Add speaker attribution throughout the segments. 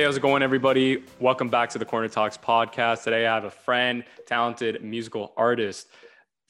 Speaker 1: Hey, how's it going, everybody? Welcome back to the Corner Talks podcast. Today, I have a friend, talented musical artist,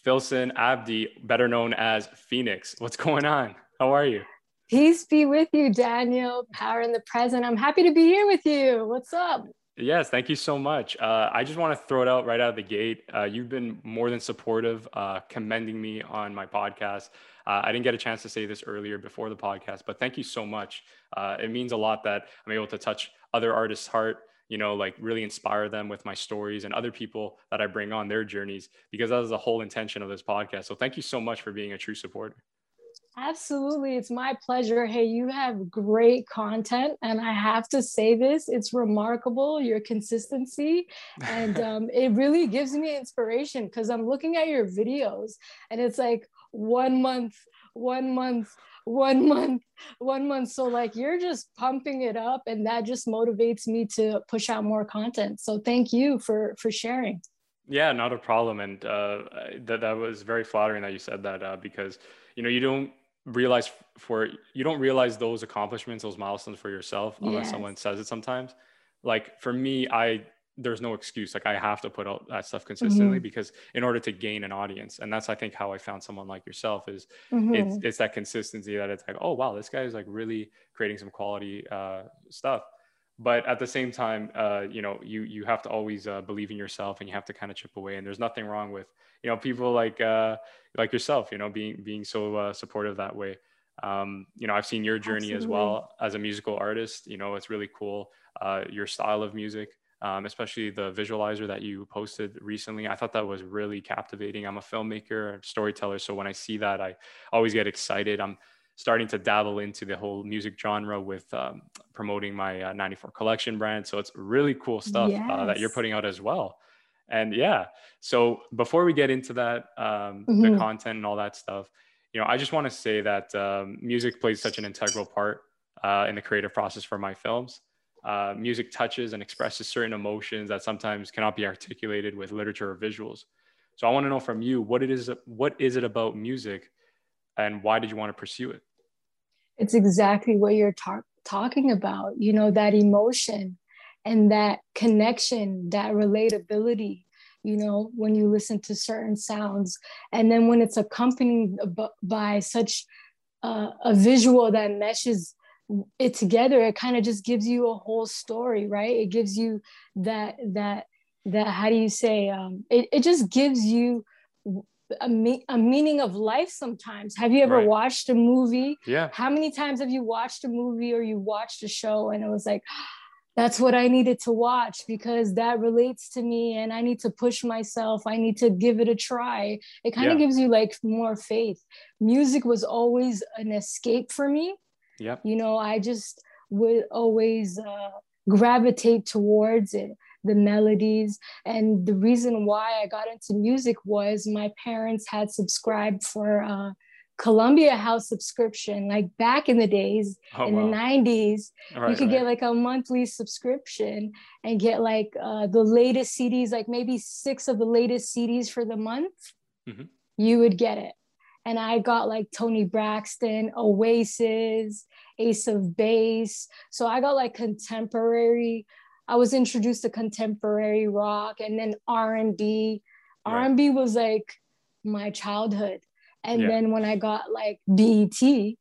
Speaker 1: Philson Abdi, better known as Phoenix. What's going on? How are you?
Speaker 2: Peace be with you, Daniel. Power in the present. I'm happy to be here with you. What's up?
Speaker 1: Yes, thank you so much. Uh, I just want to throw it out right out of the gate. Uh, you've been more than supportive, uh, commending me on my podcast. Uh, I didn't get a chance to say this earlier before the podcast, but thank you so much. Uh, it means a lot that I'm able to touch other artists' heart, you know, like really inspire them with my stories and other people that I bring on their journeys, because that is the whole intention of this podcast. So thank you so much for being a true supporter.
Speaker 2: Absolutely. It's my pleasure. Hey, you have great content. And I have to say this it's remarkable, your consistency. And um, it really gives me inspiration because I'm looking at your videos and it's like one month, one month, one month, one month. So, like, you're just pumping it up. And that just motivates me to push out more content. So, thank you for for sharing.
Speaker 1: Yeah, not a problem. And uh, that, that was very flattering that you said that uh, because, you know, you don't realize for you don't realize those accomplishments those milestones for yourself unless yes. someone says it sometimes like for me i there's no excuse like i have to put out that stuff consistently mm-hmm. because in order to gain an audience and that's i think how i found someone like yourself is mm-hmm. it's, it's that consistency that it's like oh wow this guy is like really creating some quality uh, stuff but at the same time uh, you know you you have to always uh, believe in yourself and you have to kind of chip away and there's nothing wrong with you know people like uh, like yourself you know being being so uh, supportive that way um, you know i've seen your journey Absolutely. as well as a musical artist you know it's really cool uh, your style of music um, especially the visualizer that you posted recently i thought that was really captivating i'm a filmmaker a storyteller so when i see that i always get excited i'm starting to dabble into the whole music genre with um, promoting my uh, 94 collection brand so it's really cool stuff yes. uh, that you're putting out as well and yeah so before we get into that um, mm-hmm. the content and all that stuff you know i just want to say that um, music plays such an integral part uh, in the creative process for my films uh, music touches and expresses certain emotions that sometimes cannot be articulated with literature or visuals so i want to know from you what it is what is it about music and why did you want to pursue it
Speaker 2: it's exactly what you're ta- talking about you know that emotion and that connection, that relatability, you know, when you listen to certain sounds. And then when it's accompanied by such uh, a visual that meshes it together, it kind of just gives you a whole story, right? It gives you that, that, that, how do you say, um, it, it just gives you a, me- a meaning of life sometimes. Have you ever right. watched a movie?
Speaker 1: Yeah.
Speaker 2: How many times have you watched a movie or you watched a show and it was like, that's what I needed to watch because that relates to me and I need to push myself. I need to give it a try. It kind of yeah. gives you like more faith. Music was always an escape for me.
Speaker 1: Yeah.
Speaker 2: You know, I just would always uh, gravitate towards it, the melodies. And the reason why I got into music was my parents had subscribed for uh, Columbia House subscription, like back in the days oh, in wow. the 90s, right, you could right. get like a monthly subscription and get like uh, the latest CDs, like maybe six of the latest CDs for the month. Mm-hmm. You would get it. And I got like Toni Braxton, Oasis, Ace of Base. So I got like contemporary. I was introduced to contemporary rock and then R&B. R&B was like my childhood and yeah. then when I got like BET yeah.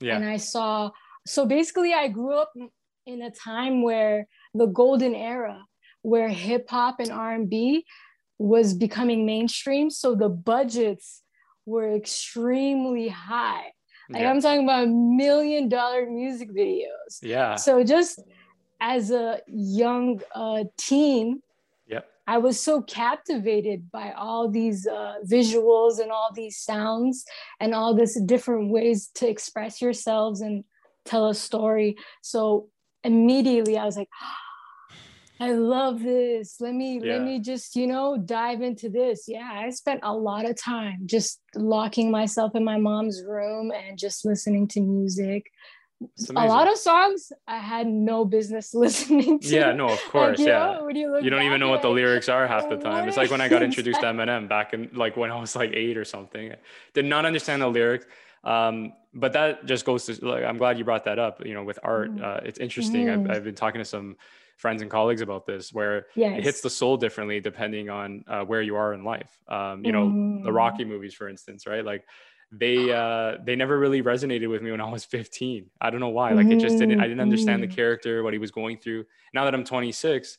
Speaker 2: and I saw, so basically I grew up in a time where the golden era where hip hop and R&B was becoming mainstream. So the budgets were extremely high. Like yeah. I'm talking about million dollar music videos.
Speaker 1: Yeah.
Speaker 2: So just as a young uh, teen, I was so captivated by all these uh, visuals and all these sounds and all this different ways to express yourselves and tell a story. So immediately I was like, I love this. Let me yeah. let me just, you know, dive into this. Yeah, I spent a lot of time just locking myself in my mom's room and just listening to music a lot of songs I had no business listening to.
Speaker 1: Yeah, no, of course. Like, yeah. Know, you, you, don't even know what the lyrics are half the time. It's like when I got introduced to Eminem back in like when I was like eight or something. Did not understand the lyrics. Um, but that just goes to like, I'm glad you brought that up. You know, with art,
Speaker 2: Mm.
Speaker 1: uh, it's interesting. I've,
Speaker 2: Mhm.
Speaker 1: I've been talking to some friends and colleagues about this, where
Speaker 2: yes.
Speaker 1: it hits the soul differently depending on uh, where you are in life. Um, you know, the
Speaker 2: Mm.
Speaker 1: Rocky movies, for instance, right? Like they uh, they never really resonated with me when I was 15. I don't know why. Like it just didn't. I didn't understand the
Speaker 2: Mhm.
Speaker 1: character, what he was going through. Now that I'm 26.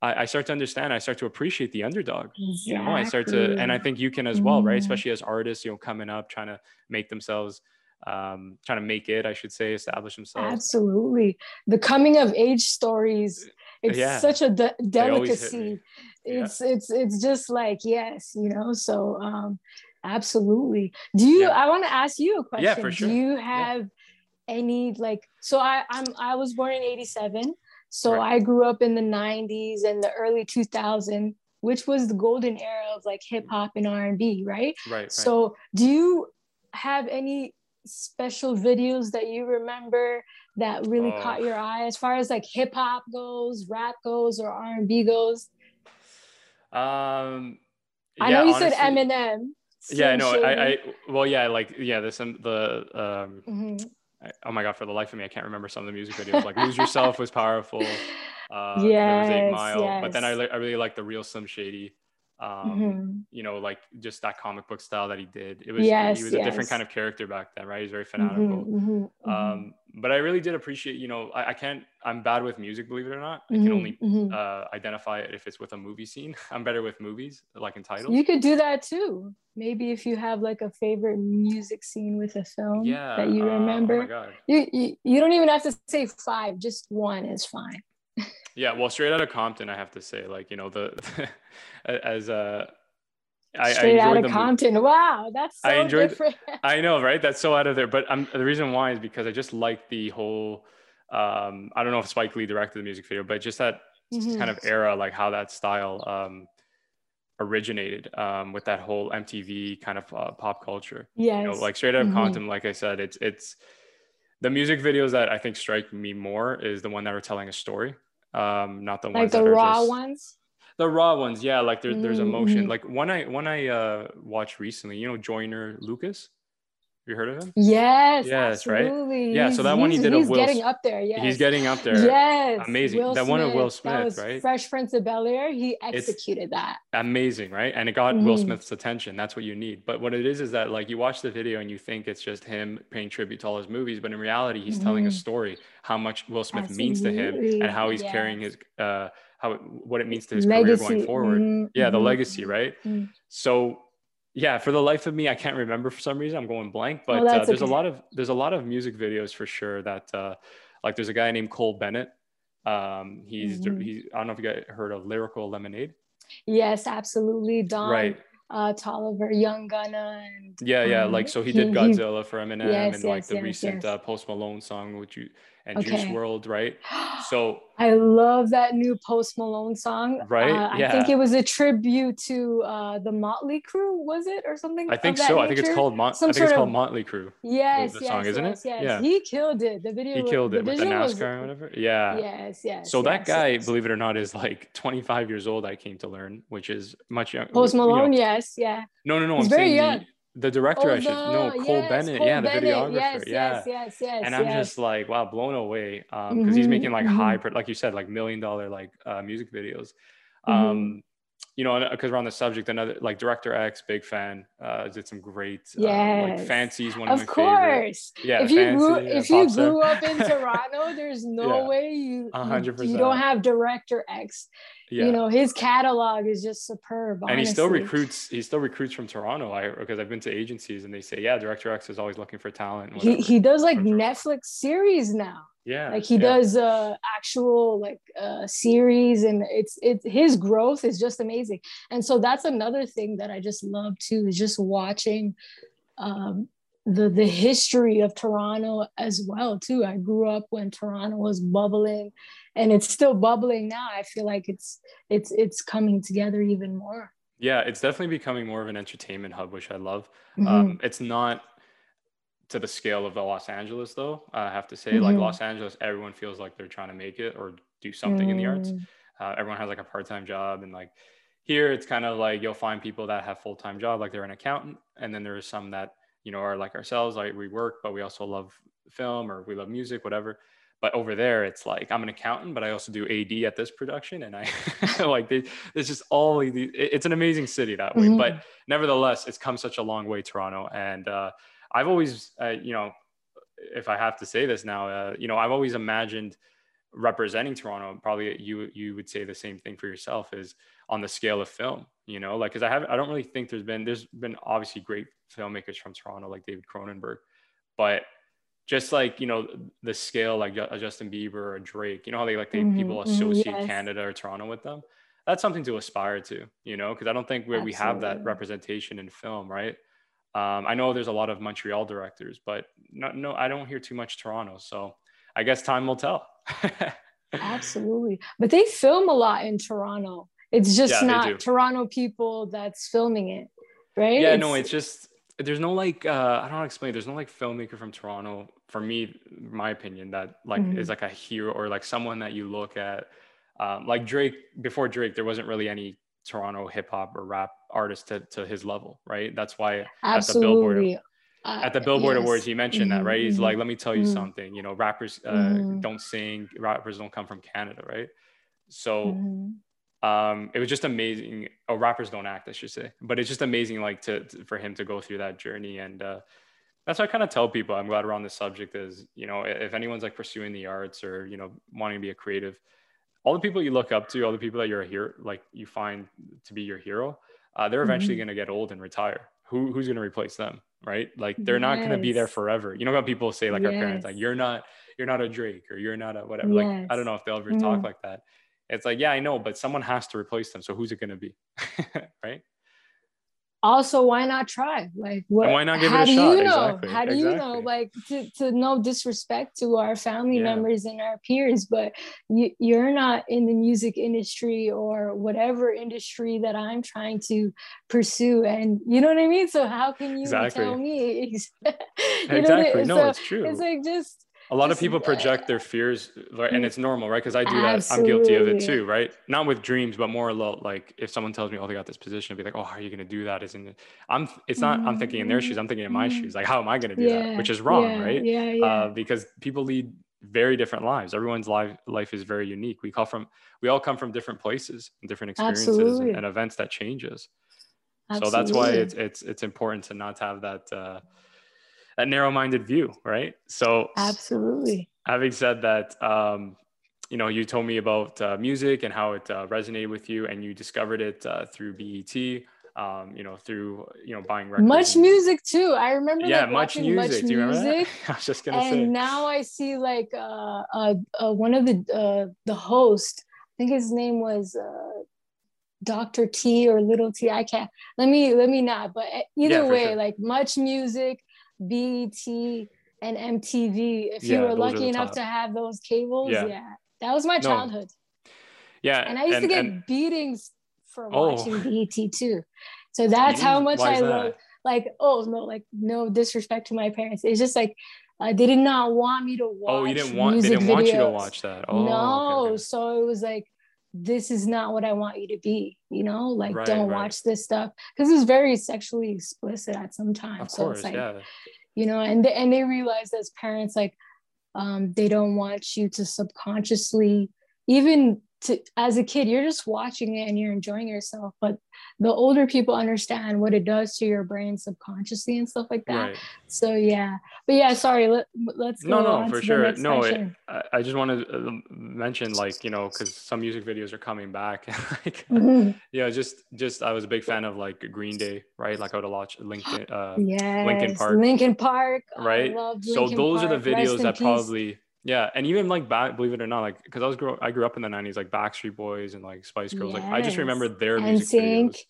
Speaker 1: I, I start to understand. I start to appreciate the underdog you know i start to and i think you can as well right especially as artists you know coming up trying to make themselves um trying to make it i should say establish themselves
Speaker 2: Absolutely. The coming of age stories, it's
Speaker 1: Yeah.
Speaker 2: such a de-
Speaker 1: They always hit me.
Speaker 2: delicacy.
Speaker 1: Yeah.
Speaker 2: It's it's it's just like yes, you know. So um absolutely. Do you
Speaker 1: Yeah.
Speaker 2: I want to ask you a question.
Speaker 1: Yeah, for sure.
Speaker 2: Do you have any like so I I'm I was born in 87. So
Speaker 1: Right.
Speaker 2: I grew up in the 90s and the early 2000 which was the golden era of like hip hop and R&B, right?
Speaker 1: right, right.
Speaker 2: So, do you have any special videos that you remember that really
Speaker 1: Oh.
Speaker 2: caught your eye as far as like hip hop goes, rap goes, or R and B goes?
Speaker 1: um
Speaker 2: I know you
Speaker 1: honestly-
Speaker 2: said Eminem.
Speaker 1: yeah know I, I well yeah like yeah this um, the um
Speaker 2: Mhm.
Speaker 1: I, oh my god for the life of me i can't remember some of the music videos like lose yourself was powerful uh there was eight
Speaker 2: Yes,
Speaker 1: but then I, I really like the real slim shady um
Speaker 2: Mhm.
Speaker 1: you know like just that comic book style that he did it was
Speaker 2: Yes,
Speaker 1: he was a different kind of character back then right he's very fanatical
Speaker 2: Mhm, mhm, mhm.
Speaker 1: um but i really did appreciate you know I, I can't i'm bad with music believe it or not i can only
Speaker 2: mhm.
Speaker 1: uh identify it if it's with a movie scene i'm better with movies like in titles
Speaker 2: you could do that too. Maybe if you have like a favorite music scene with a film
Speaker 1: yeah
Speaker 2: that you
Speaker 1: uh, oh
Speaker 2: remember. you, you you don't even have to say five, just one is fine.
Speaker 1: Yeah well straight out of compton i have to say like you know the as uh I, I
Speaker 2: Straight out of
Speaker 1: the
Speaker 2: Compton. Wow, that's so
Speaker 1: I enjoyed-
Speaker 2: different.
Speaker 1: I know, right? That's so out of there. But I'm, the reason why is because I just like the whole. Um, I don't know if Spike Lee directed the music video, but just that
Speaker 2: Mhm.
Speaker 1: kind of era, like how that style um, originated um, with that whole MTV kind of uh, pop culture.
Speaker 2: yes.
Speaker 1: You know, like straight out of
Speaker 2: Mhm.
Speaker 1: Compton, like I said, it's it's the music videos that I think strike me more is the one that are telling a story, um, not the
Speaker 2: like
Speaker 1: ones
Speaker 2: the
Speaker 1: that are
Speaker 2: raw
Speaker 1: just,
Speaker 2: ones.
Speaker 1: the raw ones. Yeah, like there, there's emotion.
Speaker 2: Mhm.
Speaker 1: Like one I one I uh, watched recently, you know, Joyner Lucas. You heard of him?
Speaker 2: Yes,
Speaker 1: Yes, right?
Speaker 2: absolutely.
Speaker 1: Yeah, so that one he did of
Speaker 2: He's
Speaker 1: Will
Speaker 2: getting
Speaker 1: S-
Speaker 2: up there. Yes.
Speaker 1: He's getting up there.
Speaker 2: Yes.
Speaker 1: Amazing.
Speaker 2: Will
Speaker 1: That one of Will Smith, right?
Speaker 2: Fresh Prince of Bel Air. He executed that.
Speaker 1: Amazing, right? And it got Will
Speaker 2: Mhm.
Speaker 1: Smith's attention. That's what you need. But what it is is that like you watch the video and you think it's just him paying tribute to all his movies, but in reality, he's telling a
Speaker 2: Mhm.
Speaker 1: story how much Will Smith means to him and how he's carrying his uh how what it means to his career going forward.
Speaker 2: Mhm,
Speaker 1: Yeah, the
Speaker 2: mhm,
Speaker 1: legacy, right?
Speaker 2: mhm.
Speaker 1: So yeah, for the life of me, I can't remember for some reason. I'm going blank, but uh,
Speaker 2: Oh,
Speaker 1: there's a lot of there's a lot of music videos for sure that uh, like there's a guy named Cole Bennett. Um, he's
Speaker 2: Mhm.
Speaker 1: he I don't know if you guys heard of Lyrical Lemonade.
Speaker 2: Yes, absolutely. Don
Speaker 1: Right.
Speaker 2: uh, Toliver, Young Gunna, and
Speaker 1: Yeah, yeah.
Speaker 2: um,
Speaker 1: like so he did
Speaker 2: he-
Speaker 1: Godzilla for Eminem
Speaker 2: Yes,
Speaker 1: and like
Speaker 2: yes,
Speaker 1: the
Speaker 2: yes,
Speaker 1: recent. Uh, Post Malone song, which you and Juice WRLD, right? So
Speaker 2: I love that new Post Malone song.
Speaker 1: Right?
Speaker 2: Uh, I think it was a tribute to uh, the Motley Crue, was it, or something?
Speaker 1: I think so. I think it's
Speaker 2: nature?
Speaker 1: called Mon- I
Speaker 2: Some
Speaker 1: think it's
Speaker 2: sort
Speaker 1: called
Speaker 2: of-
Speaker 1: Motley Crue.
Speaker 2: Yes,
Speaker 1: the
Speaker 2: yes,
Speaker 1: song, isn't it?
Speaker 2: yes, yes.
Speaker 1: Yeah.
Speaker 2: He killed it. The video.
Speaker 1: He
Speaker 2: was-
Speaker 1: killed
Speaker 2: the
Speaker 1: it with the
Speaker 2: visual was-
Speaker 1: NASCAR or whatever. Yeah.
Speaker 2: Yes, yes.
Speaker 1: So that guy,
Speaker 2: yes.
Speaker 1: believe it or not, is like 25 years old. I came to learn, which is much younger.
Speaker 2: Post
Speaker 1: you know-
Speaker 2: Malone, yes, yeah.
Speaker 1: No, no, no.
Speaker 2: He's
Speaker 1: I'm
Speaker 2: very young.
Speaker 1: the, the director. I should
Speaker 2: know,
Speaker 1: Cole
Speaker 2: yes,
Speaker 1: Bennett.
Speaker 2: Cole
Speaker 1: yeah, the
Speaker 2: Bennett,
Speaker 1: videographer.
Speaker 2: Yes,
Speaker 1: yeah.
Speaker 2: yes, yes, yes.
Speaker 1: and I'm
Speaker 2: yes.
Speaker 1: just like, wow, blown away. Um, because he's
Speaker 2: Mhm,
Speaker 1: making like
Speaker 2: mhm.
Speaker 1: high, like you said, like million dollar like uh, music videos.
Speaker 2: Mhm.
Speaker 1: Um, you know, because we're on the subject, another like Director X, big fan. Uh, did some great, uh, like Fancy's one of,
Speaker 2: of
Speaker 1: my favorite.
Speaker 2: course.
Speaker 1: Yeah,
Speaker 2: if you grew
Speaker 1: Fancy, uh,
Speaker 2: if you grew up in Toronto, there's no
Speaker 1: Yeah.
Speaker 2: way you
Speaker 1: A
Speaker 2: you- you don't have Director X.
Speaker 1: yeah.
Speaker 2: You know, his catalog is just superb.
Speaker 1: and he still recruits. He still recruits from Toronto. I because I've been to agencies and they say, yeah, Director X is always looking for talent.
Speaker 2: He he does like Netflix series now.
Speaker 1: yeah,
Speaker 2: Like he
Speaker 1: yeah.
Speaker 2: does uh actual like uh series and it's it's his growth is just amazing. And so that's another thing that I just love too is just watching um the the history of Toronto as well too. I grew up when Toronto was bubbling and it's still bubbling now. I feel like it's it's it's coming together even more.
Speaker 1: Yeah, it's definitely becoming more of an entertainment hub, which I love.
Speaker 2: Mhm.
Speaker 1: Um, it's not to the scale of the Los Angeles, though. I have to say, like
Speaker 2: Mhm.
Speaker 1: Los Angeles, everyone feels like they're trying to make it or do something in the arts.
Speaker 2: Mm,
Speaker 1: Uh, everyone has like a part-time job, and like here, it's kind of like you'll find people that have full-time job, like they're an accountant, and then there are some that you know are like ourselves like we work but we also love film or we love music whatever. But over there it's like i'm an accountant but i also do ad at this production and i like there's just all the it's an amazing city that way. Mm-hmm. but nevertheless it's come such a long way toronto. And uh, i've always uh, you know if i have to say this now uh, you know i've always imagined representing toronto probably you you would say the same thing for yourself is on the scale of film you know like because i have i don't really think there's been there's been obviously great filmmakers from toronto like david cronenberg but just like you know the scale like Justin Bieber or Drake, you know how they like they mm-hmm, people mm-hmm, associate yes. Canada or Toronto with them. That's something to aspire to, you know, because I don't think where we have that representation in film, right? Um, I know there's a lot of Montreal directors, but no, no, I don't hear too much Toronto. So I guess time will tell.
Speaker 2: Absolutely, but they film a lot in Toronto. It's just yeah, not Toronto people that's filming it, right?
Speaker 1: Yeah, it's, no, it's just there's no like uh, I don't know to explain. There's no like filmmaker from Toronto for me, my opinion, that like mm-hmm. is like a hero or like someone that you look at. Um, like Drake, before Drake, there wasn't really any Toronto hip hop or rap artist to, to his level, right? That's why
Speaker 2: Absolutely.
Speaker 1: at the Billboard uh, at the Billboard yes. Awards, he mentioned mm-hmm. that, right? He's like, let me tell you mm-hmm. something. You know, rappers uh, mm-hmm. don't sing, rappers don't come from Canada, right? So mm-hmm. um, it was just amazing. Oh, rappers don't act, I should say, but it's just amazing, like to, to for him to go through that journey and. Uh, that's what I kind of tell people. I'm glad we're on this subject. Is you know, if anyone's like pursuing the arts or you know wanting to be a creative, all the people you look up to, all the people that you're here, like you find to be your hero, uh, they're eventually mm-hmm. going to get old and retire. Who who's going to replace them, right? Like they're yes. not going to be there forever. You know how people say, like yes. our parents, like you're not you're not a Drake or you're not a whatever. Yes. Like I don't know if they'll ever mm-hmm. talk like that. It's like yeah, I know, but someone has to replace them. So who's it going to be, right?
Speaker 2: Also why not try like what
Speaker 1: and why not give
Speaker 2: how
Speaker 1: it a
Speaker 2: do
Speaker 1: shot
Speaker 2: you know
Speaker 1: exactly.
Speaker 2: how do
Speaker 1: exactly.
Speaker 2: you know like to, to no disrespect to our family yeah. members and our peers but you, you're not in the music industry or whatever industry that i'm trying to pursue and you know what i mean so how can you exactly. tell me
Speaker 1: exactly no so it's true
Speaker 2: it's like just
Speaker 1: a lot of people project their fears and it's normal right because i do that Absolutely. i'm guilty of it too right not with dreams but more like if someone tells me oh they got this position i'd be like oh how are you going to do that isn't it i'm it's not i'm thinking in their shoes i'm thinking in my mm-hmm. shoes like how am i going to do yeah. that which is wrong
Speaker 2: yeah.
Speaker 1: right
Speaker 2: yeah, yeah. Uh,
Speaker 1: because people lead very different lives everyone's life life is very unique we call from we all come from different places and different experiences and, and, events that changes Absolutely. so that's why it's it's it's important to not have that uh that narrow-minded view, right? So
Speaker 2: absolutely.
Speaker 1: Having said that, um, you know, you told me about uh, music and how it uh, resonated with you, and you discovered it uh, through BET. Um, you know, through you know buying records.
Speaker 2: Much music too. I remember.
Speaker 1: Yeah,
Speaker 2: like,
Speaker 1: much music.
Speaker 2: Much
Speaker 1: Do you
Speaker 2: remember
Speaker 1: music. that? I was just gonna
Speaker 2: and
Speaker 1: say.
Speaker 2: And now I see like uh, uh, uh, one of the uh, the host. I think his name was uh, Dr. T or Little T. I can't. Let me let me not. But uh, either yeah, way, sure. like much music. BET and MTV. If yeah, you were lucky enough to have those cables, yeah, yeah that was my childhood.
Speaker 1: No. Yeah,
Speaker 2: and I used and, to get and, beatings for oh. watching BET too. So that's how much I love. Like, oh no, like no disrespect to my parents. It's just like uh, they did not want me to watch.
Speaker 1: Oh, you didn't want. They didn't videos. want you to watch that. Oh,
Speaker 2: no. Okay, okay. So it was like this is not what I want you to be, you know, like right, don't right. watch this stuff because it's very sexually explicit at some time. Of so course, it's like, yeah. you know, and they, and they realize as parents, like, um, they don't want you to subconsciously even to as a kid you're just watching it and you're enjoying yourself but the older people understand what it does to your brain subconsciously and stuff like that. Right. so yeah. But yeah sorry let, let's
Speaker 1: no no for sure. no it, i just want to uh, mention like you know because some music videos are coming back. Like mm-hmm. yeah just just i was a big fan of like green day right? Like i would watch linkin uh
Speaker 2: yes.
Speaker 1: linkin park.
Speaker 2: Linkin park.
Speaker 1: Right? so those park. are the videos that probably yeah, and even like back, believe it or not, like because I was grow, I grew up in the '90s, like Backstreet Boys and like Spice Girls. Yes. Like I just remember their music videos.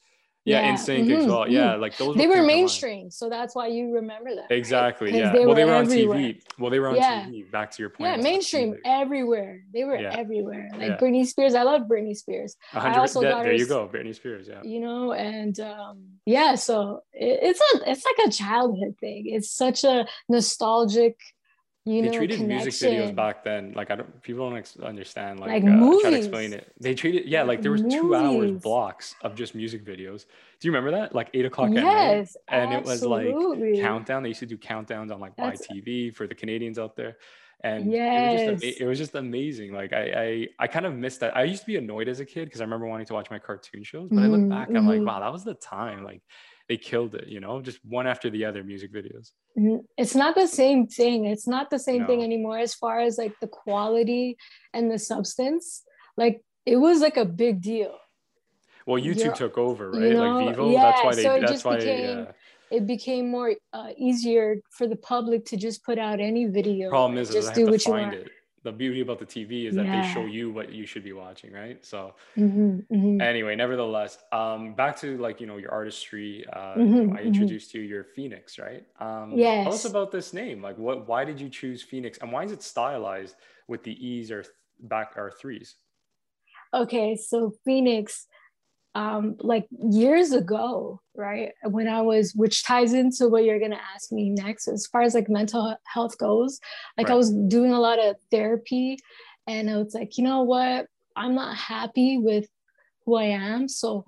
Speaker 1: Yeah, yeah. NSYNC mm-hmm. as well. Yeah, mm-hmm. like those.
Speaker 2: They were mainstream, so that's why you remember that.
Speaker 1: Exactly. Right? Yeah. They well, they were everywhere. on TV. Well, they were on yeah. TV. Back to your point.
Speaker 2: Yeah, mainstream everywhere. They were yeah. everywhere. Like yeah. Britney Spears. I love Britney Spears. I also
Speaker 1: that, there you go, Britney Spears. Yeah.
Speaker 2: You know, and um, yeah, so it, it's a it's like a childhood thing. It's such a nostalgic you
Speaker 1: they
Speaker 2: know,
Speaker 1: treated music videos back then like I don't people don't ex- understand like,
Speaker 2: Like
Speaker 1: uh, try to explain it. They treated yeah
Speaker 2: Like
Speaker 1: like there was two hours blocks of just music videos. Do you remember that like eight o'clock at night?
Speaker 2: Yes,
Speaker 1: and it was like countdown. They used to do countdowns on like
Speaker 2: That's-
Speaker 1: YTV for the Canadians out there. And it was just
Speaker 2: Yes.
Speaker 1: it was just amazing. Like I I, I kind of missed that. I used to be annoyed as a kid because I remember wanting to watch my cartoon shows, but I look
Speaker 2: Mhm,
Speaker 1: back, I'm like,
Speaker 2: mhm.
Speaker 1: wow, that was the time. Like they killed it, you know, just one after the other music videos.
Speaker 2: Mhm. it's not the same thing it's not the same thing anymore as far as like the quality and the substance like it was like a big deal
Speaker 1: Well, YouTube
Speaker 2: You're-
Speaker 1: took over,
Speaker 2: you
Speaker 1: right?
Speaker 2: know,
Speaker 1: like Vevo.
Speaker 2: yeah,
Speaker 1: that's why they.
Speaker 2: so
Speaker 1: that's why.
Speaker 2: became
Speaker 1: yeah.
Speaker 2: it became more uh, easier for the public to just put out any video
Speaker 1: Problem is, is
Speaker 2: just
Speaker 1: I
Speaker 2: do
Speaker 1: to
Speaker 2: what you want
Speaker 1: it. The beauty about the TV is that they show you what you should be watching, right? So
Speaker 2: Mhm, mhm.
Speaker 1: anyway, nevertheless, um, back to like you know your artistry. Uh,
Speaker 2: Mhm,
Speaker 1: you know, I
Speaker 2: mhm.
Speaker 1: introduced you. You're Phoenix, right? Um, Tell us about this name. Like, what? Why did you choose Phoenix, and why is it stylized with the E's or th- back or threes?
Speaker 2: okay so phoenix um like years ago right? When i was which ties into what you're gonna ask me next as far as like mental health goes like i was doing a lot of therapy and i was like you know what? I'm not happy with who i am so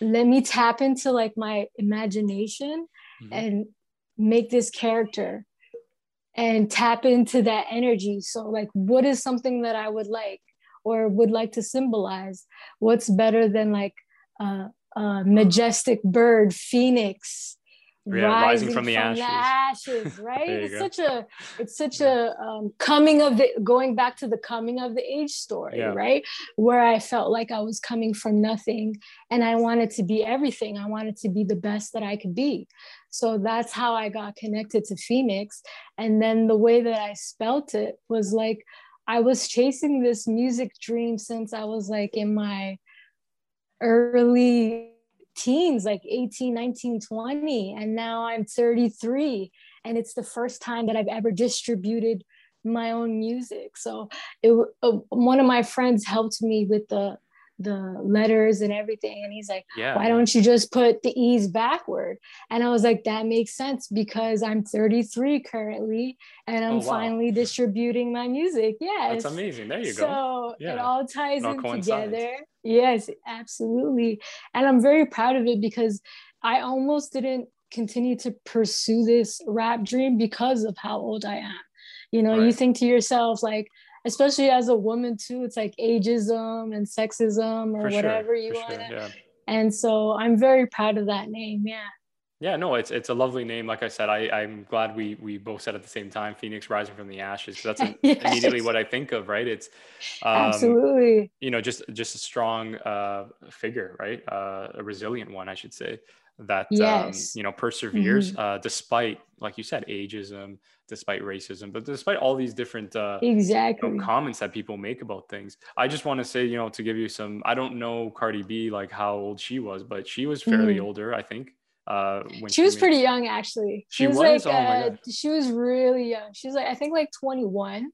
Speaker 2: let me tap into like my imagination
Speaker 1: Mhm.
Speaker 2: and make this character and tap into that energy. So like what is something that i would like or would like to symbolize? What's better than like uh, a majestic bird phoenix
Speaker 1: Yeah, rising from the
Speaker 2: ashes, right?
Speaker 1: There you
Speaker 2: it's
Speaker 1: go.
Speaker 2: such a it's such a um, coming of the going back to the coming of the age story
Speaker 1: Yeah.
Speaker 2: right? Where i felt like i was coming from nothing and i wanted to be everything. I wanted to be the best that i could be. So that's how i got connected to phoenix. And then the way that i spelt it was like i was chasing this music dream since i was like in my early teens like 18 19 20 and now i'm 33 and it's the first time that i've ever distributed my own music. So it uh, one of my friends helped me with the the letters and everything and he's like
Speaker 1: Yeah.
Speaker 2: why don't you just put the e's backward and i was like that makes sense because i'm 33 currently and i'm
Speaker 1: Oh, wow.
Speaker 2: finally distributing my music yes
Speaker 1: That's amazing. There you go.
Speaker 2: so it all ties
Speaker 1: It all
Speaker 2: in
Speaker 1: coincides.
Speaker 2: together. Yes, absolutely. And I'm very proud of it because I almost didn't continue to pursue this rap dream because of how old I am. You know, you think to yourself, like, especially as a woman too, it's like ageism and sexism or
Speaker 1: For sure.
Speaker 2: whatever you want
Speaker 1: sure. Yeah.
Speaker 2: And so I'm very proud of that name. Yeah.
Speaker 1: Yeah, no, it's it's a lovely name. Like I said, I I'm glad we we both said at the same time, Phoenix rising from the ashes that's
Speaker 2: Yes.
Speaker 1: immediately what I think of, right? It's um,
Speaker 2: absolutely.
Speaker 1: you know just just a strong uh, figure, right? Uh, a resilient one, I should say. That
Speaker 2: Yes.
Speaker 1: um, you know perseveres uh, despite, like you said, ageism, despite racism, but despite all these different uh, you
Speaker 2: Exactly.
Speaker 1: know, comments that people make about things. I just want to say, you know, to give you some, I don't know Cardi B like how old she was, but she was fairly
Speaker 2: Mhm.
Speaker 1: older, I think. Uh, when
Speaker 2: she was
Speaker 1: made-
Speaker 2: pretty young actually
Speaker 1: She
Speaker 2: was,
Speaker 1: was?
Speaker 2: like
Speaker 1: Oh
Speaker 2: uh, she was really young she was like i think like 21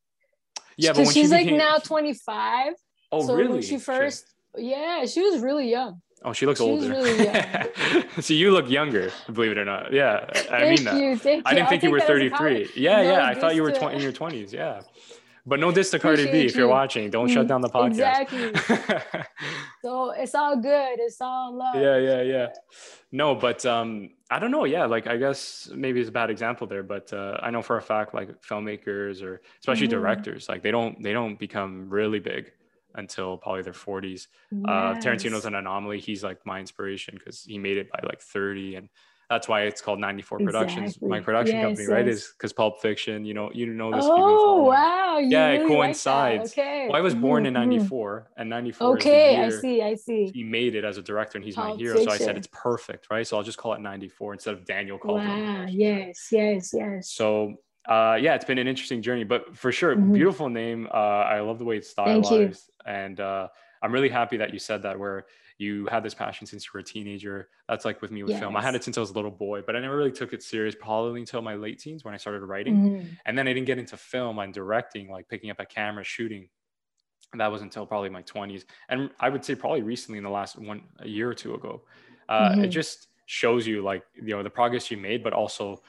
Speaker 1: Yeah, but
Speaker 2: because she's
Speaker 1: she
Speaker 2: like now 25
Speaker 1: oh
Speaker 2: so
Speaker 1: really?
Speaker 2: when she
Speaker 1: Shit.
Speaker 2: first yeah she was really young
Speaker 1: oh, she looks older.
Speaker 2: really young.
Speaker 1: so you look younger, believe it or not. Yeah, I mean that.
Speaker 2: you thank
Speaker 1: I didn't
Speaker 2: I'll
Speaker 1: think you were
Speaker 2: that as a
Speaker 1: 33. Yeah,
Speaker 2: No
Speaker 1: yeah, I thought you were
Speaker 2: diss
Speaker 1: 20 in your 20s. Yeah. But no diss to Cardi B if you're watching. Don't shut
Speaker 2: Mm,
Speaker 1: down the podcast.
Speaker 2: exactly. so it's all good it's all love
Speaker 1: yeah yeah yeah no but um i don't know yeah like i guess maybe it's a bad example there but uh, i know for a fact like filmmakers or especially
Speaker 2: Mhm.
Speaker 1: directors like they don't they don't become really big until probably their 40s uh tarantino's an anomaly. He's like my inspiration because he made it by like 30 and that's why it's called 94 productions. My production
Speaker 2: Yes,
Speaker 1: company right is because pulp fiction you know you know this if you've been
Speaker 2: oh wow. You
Speaker 1: Yeah, it
Speaker 2: really like
Speaker 1: coincides.
Speaker 2: okay.
Speaker 1: Well i was born in
Speaker 2: Mhm, mhm.
Speaker 1: 94 and 94
Speaker 2: okay i
Speaker 1: is the year
Speaker 2: see i see.
Speaker 1: he made it as a director and he's my
Speaker 2: Pulp
Speaker 1: hero. So I said it's perfect, right? So I'll just call it 94 instead of Daniel called
Speaker 2: wow.
Speaker 1: It.
Speaker 2: yes yes yes.
Speaker 1: So uh, yeah, it's been an interesting journey, but for sure,
Speaker 2: Mhm.
Speaker 1: beautiful name. Uh, I love the way it's stylized, and uh, I'm really happy that you said that. Where you had this passion since you were a teenager. That's like with me with film. I had it since I was a little boy, but I never really took it serious. Probably until my late teens when I started writing,
Speaker 2: Mhm.
Speaker 1: and then I didn't get into film and directing, like picking up a camera, shooting. And that was until probably my 20s, and I would say probably recently in the last one a year or two ago. Uh, It
Speaker 2: Mhm.
Speaker 1: just shows you like you know the progress you made, but also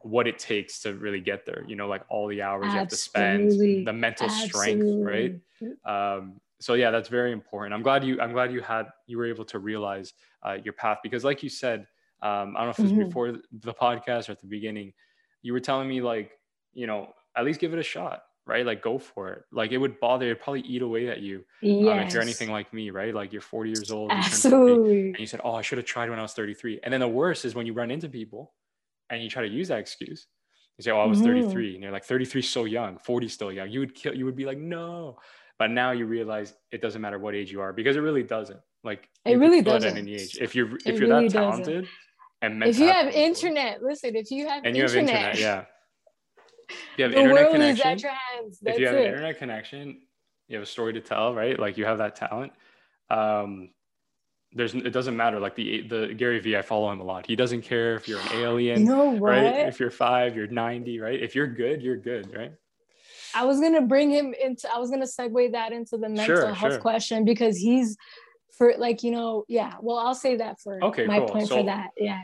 Speaker 1: what it takes to really get there you know like all the hours Absolutely. you have to spend the mental Absolutely. strength right um, so yeah that's very important i'm glad you i'm glad you had you were able to realize uh, your path because like you said um, i don't know if it was mm-hmm. before the podcast or at the beginning you were telling me like you know at least give it a shot right like go for it like it would bother it'd probably eat away at you yes. um, if you're anything like me right like you're 40 years old
Speaker 2: Absolutely.
Speaker 1: and you said oh i should have tried when i was 33 and then the worst is when you run into people and you try to use that excuse you say oh i was mm-hmm. 33 and you're like 33 so young 40 still young you would kill you would be like no but now you realize it doesn't matter what age you are because it really doesn't. Like
Speaker 2: it really doesn't.
Speaker 1: At any age, if you're if it you're really that talented doesn't. and
Speaker 2: if you have internet, listen. If you have
Speaker 1: and you
Speaker 2: internet,
Speaker 1: have internet, yeah. If you have the internet connection, if you have it. an internet connection, you have a story to tell, right? Like you have that talent. Um, there's it doesn't matter. Like the the Gary Vee, I follow him a lot. He doesn't care if you're an alien,
Speaker 2: you know
Speaker 1: right? If you're five, you're ninety, right? If you're good, you're good, right?
Speaker 2: I was gonna bring him into. I was gonna segue that into the mental sure, health sure. question because he's for like you know yeah. Well, I'll say that for okay, my cool. point so, for that. Yeah.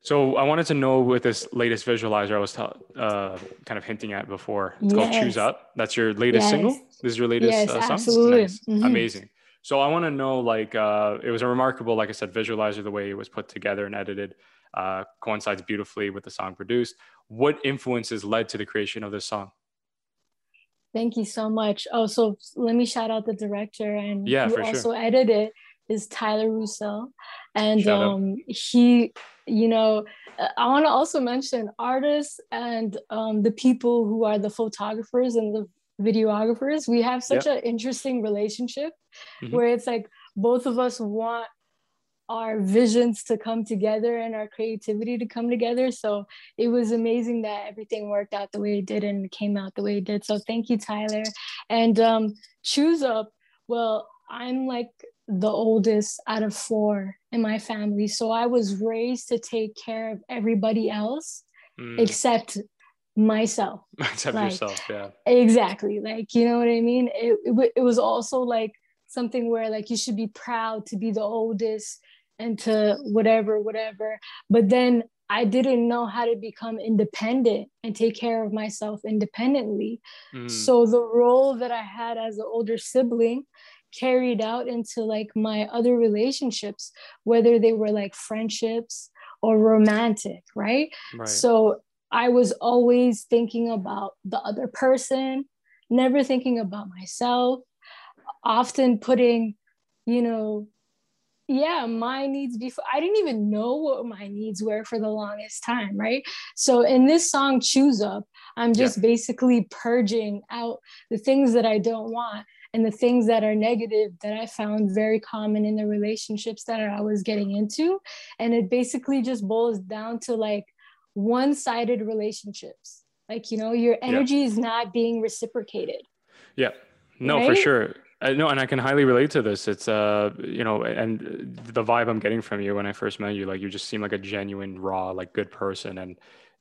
Speaker 1: So I wanted to know with this latest visualizer I was t- uh, kind of hinting at before. It's yes. called "Choose Up." That's your latest yes. single. This is your latest yes, uh, song. Absolutely. Nice. Mm-hmm. Amazing. So I want to know, like, uh, it was a remarkable, like I said, visualizer. The way it was put together and edited uh, coincides beautifully with the song produced. What influences led to the creation of this song?
Speaker 2: Thank you so much. Oh, so let me shout out the director and
Speaker 1: yeah, who
Speaker 2: also
Speaker 1: sure.
Speaker 2: edited is Tyler Russell. And um, he, you know, uh, I want to also mention artists and um, the people who are the photographers and the videographers. We have such yep. an interesting relationship mm-hmm. where it's like both of us want our visions to come together and our creativity to come together. So it was amazing that everything worked out the way it did and came out the way it did. So thank you, Tyler. And um, Choose Up, well, I'm like the oldest out of four in my family. So I was raised to take care of everybody else mm. except myself.
Speaker 1: Except like, yourself, yeah.
Speaker 2: Exactly. Like, you know what I mean? It, it, it was also like, something where like you should be proud to be the oldest and to whatever whatever but then i didn't know how to become independent and take care of myself independently mm. so the role that i had as an older sibling carried out into like my other relationships whether they were like friendships or romantic right, right. so i was always thinking about the other person never thinking about myself often putting, you know, yeah, my needs before I didn't even know what my needs were for the longest time, right? So in this song, Choose Up, I'm just yeah. basically purging out the things that I don't want and the things that are negative that I found very common in the relationships that I was getting into. And it basically just boils down to like one sided relationships. Like, you know, your energy yeah. is not being reciprocated.
Speaker 1: Yeah. No, right? for sure. Uh, no, and I can highly relate to this. It's uh, you know, and the vibe I'm getting from you when I first met you, like you just seem like a genuine, raw, like good person, and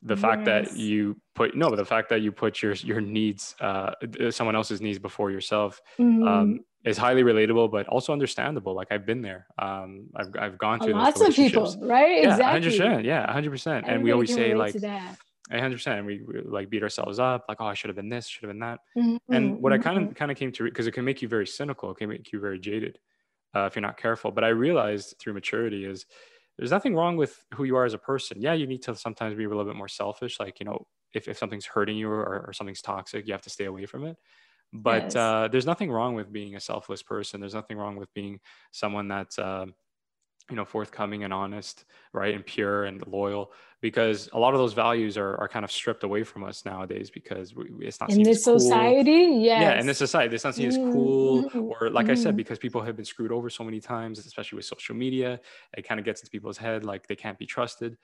Speaker 1: the yes. fact that you put no, but the fact that you put your your needs, uh, someone else's needs before yourself, mm-hmm. um, is highly relatable, but also understandable. Like I've been there. Um, I've I've gone through
Speaker 2: lots of people, right?
Speaker 1: Yeah, exactly. 100%. Yeah, hundred percent. And we always say like hundred percent. And we, we, like beat ourselves up, like, oh, I should have been this, should have been that. Mm-hmm. And what I kind of kind of came to because it can make you very cynical, it can make you very jaded uh, if you're not careful. But I realized through maturity is there's nothing wrong with who you are as a person. Yeah, you need to sometimes be a little bit more selfish. Like you know, if if something's hurting you or, or something's toxic, you have to stay away from it. But yes. uh, there's nothing wrong with being a selfless person. There's nothing wrong with being someone that's uh, you know forthcoming and honest right and pure and loyal because a lot of those values are, are kind of stripped away from us nowadays because we, it's not
Speaker 2: in this cool. society
Speaker 1: yes. yeah in this society it's not seen as cool mm-hmm. or like mm-hmm. i said mm-hmm. because people have been screwed over so many times especially with social media it kind of gets into people's head like they can't be trusted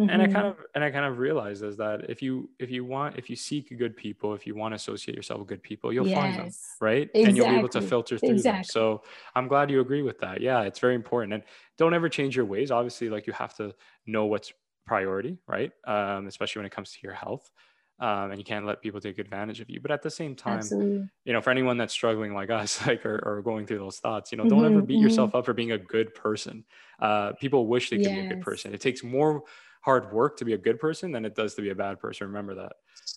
Speaker 1: Mm-hmm. And I kind mm-hmm. of and I kind of realized is that if you if you want if you seek good people, if you want to associate yourself with good people, you'll yes. find them, right? Exactly. And you'll be able to filter through exactly. them. So I'm glad you agree with that. Yeah, it's very important. And don't ever change your ways. Obviously, like you have to know what's priority, right? Um, especially when it comes to your health. Um, and you can't let people take advantage of you. But at the same time, Absolutely. you know, for anyone that's struggling like us, like or, or going through those thoughts, you know, don't mm-hmm, ever beat mm-hmm. yourself up for being a good person. Uh, people wish they could yes. be a good person. It takes more hard work to be a good person than it does to be a bad person. Remember that.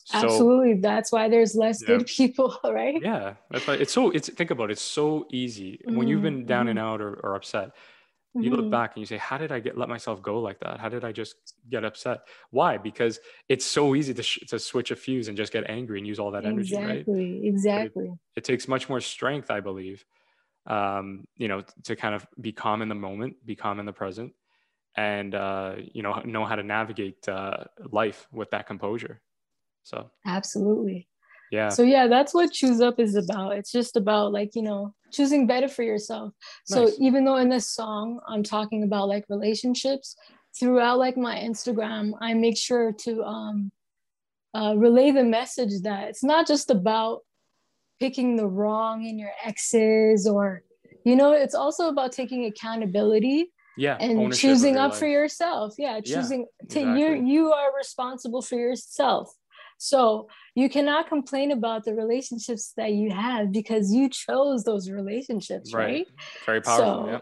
Speaker 2: So, Absolutely. That's why there's less yeah. good people, right?
Speaker 1: Yeah. That's why it's so it's think about it, it's so easy. Mm-hmm. When you've mm-hmm, been down mm-hmm. and out or, or upset, you mm-hmm. look back and you say how did i get let myself go like that how did i just get upset why because it's so easy to, sh- to switch a fuse and just get angry and use all that energy
Speaker 2: exactly right? exactly
Speaker 1: it, it, takes much more strength i believe um, you know to kind of be calm in the moment be calm in the present and uh, you know know how to navigate uh, life with that composure. So.
Speaker 2: Absolutely.
Speaker 1: Yeah.
Speaker 2: So yeah that's what choose up is about. It's just about like you know choosing better for yourself. So even though in this song i'm talking about like relationships throughout like my instagram i make sure to um uh, relay the message that it's not just about picking the wrong in your exes or you know it's also about taking accountability
Speaker 1: yeah
Speaker 2: and choosing up life. for yourself yeah choosing yeah, exactly. you you are responsible for yourself so you cannot complain about the relationships that you have because you chose those relationships, right? right?
Speaker 1: Very powerful. So, yeah.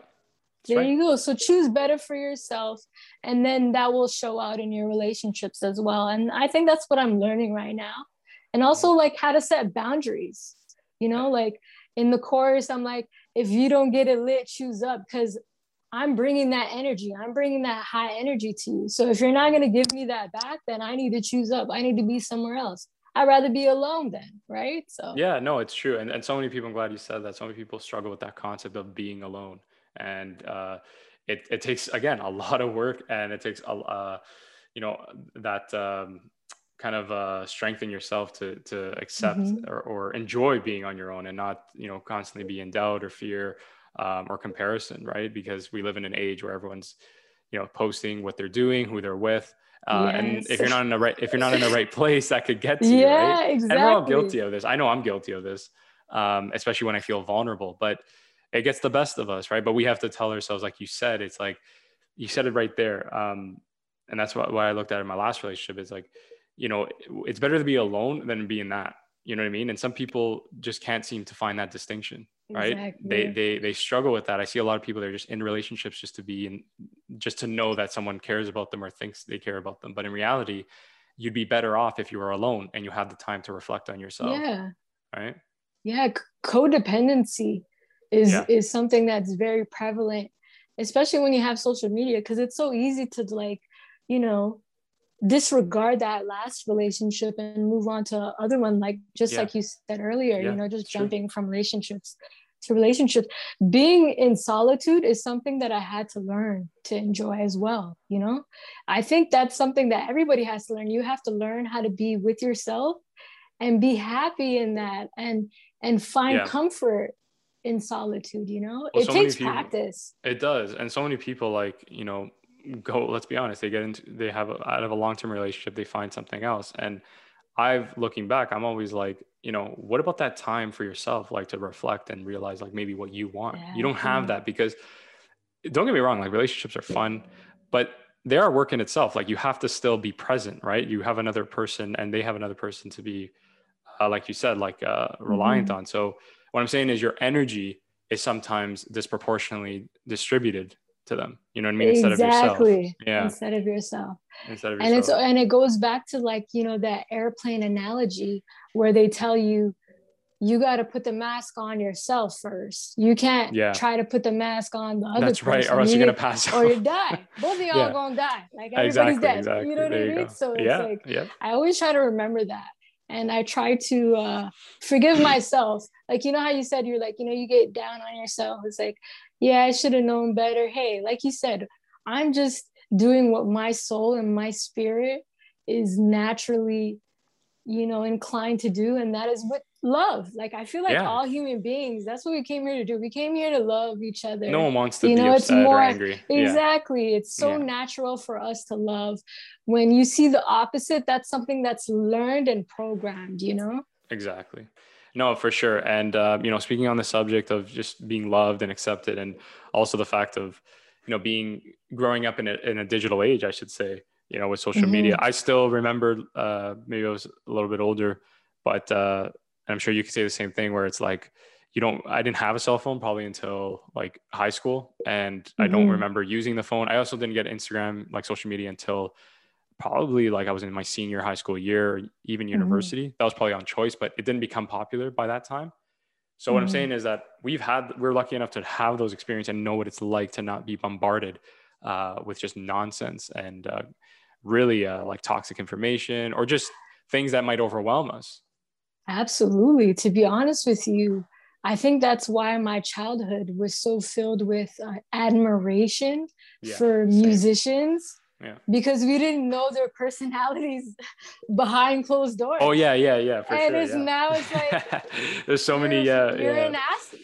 Speaker 2: there right. you go. So choose better for yourself, and then that will show out in your relationships as well. And I think that's what I'm learning right now. And also, mm-hmm. like, how to set boundaries. You know, like in the course I'm like, if you don't get it lit, choose up because I'm bringing that energy. I'm bringing that high energy to you. So if you're not going to give me that back, then I need to choose up. I need to be somewhere else. I'd rather be alone then, right? So
Speaker 1: yeah, no, it's true. And and so many people, I'm glad you said that. So many people struggle with that concept of being alone, and uh, it it takes again a lot of work, and it takes a uh, you know that um, kind of uh, strengthen yourself to to accept mm-hmm. or, or enjoy being on your own, and not you know constantly be in doubt or fear um, or comparison, right? Because we live in an age where everyone's, you know, posting what they're doing, who they're with. Uh, yes. And if you're not in the right, if you're not in the right place, that could get to
Speaker 2: yeah,
Speaker 1: you, right?
Speaker 2: Exactly.
Speaker 1: And we're all guilty of this. I know I'm guilty of this, um, especially when I feel vulnerable. But it gets the best of us, right? But we have to tell ourselves, like you said, it's like you said it right there. Um, and that's what, what I looked at in my last relationship. Is like, you know, it's better to be alone than be in that. You know what I mean? And some people just can't seem to find that distinction right? Exactly. they they they struggle with that. I see a lot of people that are just in relationships just to be in just to know that someone cares about them or thinks they care about them. But in reality you'd be better off if you were alone and you had the time to reflect on yourself
Speaker 2: yeah.
Speaker 1: right?
Speaker 2: Yeah codependency is yeah. is something that's very prevalent especially when you have social media because it's so easy to like you know disregard that last relationship and move on to other one like just yeah. like you said earlier yeah, you know just jumping from relationships to relationships being in solitude is something that i had to learn to enjoy as well you know? I think that's something that everybody has to learn. You have to learn how to be with yourself and be happy in that and and find yeah. comfort in solitude you know? Well, it so takes people, practice.
Speaker 1: It does. And so many people like you know go let's be honest they get into they have a, out of a long-term relationship they find something else. And i've looking back i'm always like you know what about that time for yourself like to reflect and realize like maybe what you want yeah. you don't have that because don't get me wrong like relationships are fun but they are work in itself like you have to still be present right you have another person and they have another person to be uh, like you said like uh, reliant mm-hmm. on so what i'm saying is your energy is sometimes disproportionately distributed to them. You know what I mean?
Speaker 2: Instead exactly. of yourself. Yeah. Instead of yourself.
Speaker 1: Instead of
Speaker 2: yourself. And it's and it goes back to like, you know, that airplane analogy where they tell you you got to put the mask on yourself first. You can't yeah. try to put the mask on the other
Speaker 1: That's
Speaker 2: person.
Speaker 1: right, or else you are gonna pass out,
Speaker 2: or you die. Both of y'all yeah. gonna die. Like everybody's exactly, dead. Exactly. You know what there I mean? So it's
Speaker 1: yeah,
Speaker 2: like
Speaker 1: yeah.
Speaker 2: I always try to remember that. And I try to uh, forgive myself. Like you know how you said you're like, you know, you get down on yourself. It's like yeah, I should have known better. Hey, like you said, I'm just doing what my soul and my spirit is naturally, you know, inclined to do. And that is with love. Like I feel like yeah. all human beings, that's what we came here to do. We came here to love each other.
Speaker 1: No one wants to you be know, upset it's more, or angry.
Speaker 2: Exactly.
Speaker 1: Yeah.
Speaker 2: It's so yeah. natural for us to love. When you see the opposite, that's something that's learned and programmed, you know?
Speaker 1: Exactly. No, for sure. And, uh, you know, speaking on the subject of just being loved and accepted, and also the fact of, you know, being growing up in a, in a digital age, I should say, you know, with social mm-hmm. media. I still remember, uh, maybe I was a little bit older, but uh, I'm sure you could say the same thing where it's like, you don't, I didn't have a cell phone probably until like high school. And mm-hmm. I don't mm-hmm. remember using the phone. I also didn't get Instagram, like social media until probably like I was in my senior high school year, or even mm-hmm. university. Mm-hmm. That was probably on choice, but it didn't become popular by that time. So what I'm mm-hmm. saying is that we've had, we're lucky enough to have those experiences and know what it's like to not be bombarded uh, with just nonsense and uh, really uh, like toxic information or just things that might overwhelm us.
Speaker 2: Absolutely. To be honest with you, I think that's why my childhood was so filled with uh, admiration yeah, for same. musicians. Yeah. Because we didn't know their personalities behind closed doors.
Speaker 1: Oh yeah, yeah, yeah.
Speaker 2: For and sure, it's yeah. now it's like
Speaker 1: there's so many. Yeah,
Speaker 2: you're
Speaker 1: yeah.
Speaker 2: an ass.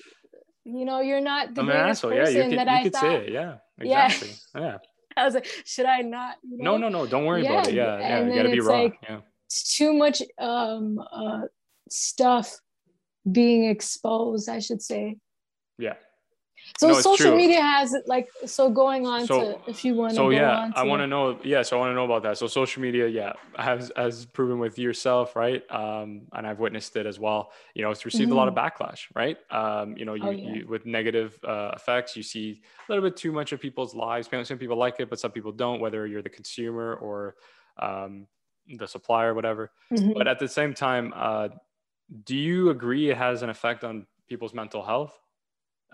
Speaker 2: You know, you're not the I'm greatest person yeah, you can, that you I could thought. Say
Speaker 1: it. Yeah, exactly. Yeah.
Speaker 2: I was like, should I not?
Speaker 1: You know? No, no, no. Don't worry yeah. about it. Yeah, yeah. And you gotta be raw. Like, yeah.
Speaker 2: Too much um uh stuff being exposed, I should say.
Speaker 1: Yeah.
Speaker 2: So no, social true. media has like so going on so, to if you want to
Speaker 1: so
Speaker 2: yeah
Speaker 1: i want to know yeah so i want to know about that so social media yeah has has proven with yourself right um and i've witnessed it as well you know it's received mm-hmm. a lot of mm-hmm. backlash right um you know you, oh, yeah. you with negative uh, effects you see a little bit too much of people's lives some people like it but some people don't whether you're the consumer or um the supplier whatever mm-hmm. but at the same time uh do you agree it has an effect on people's mental health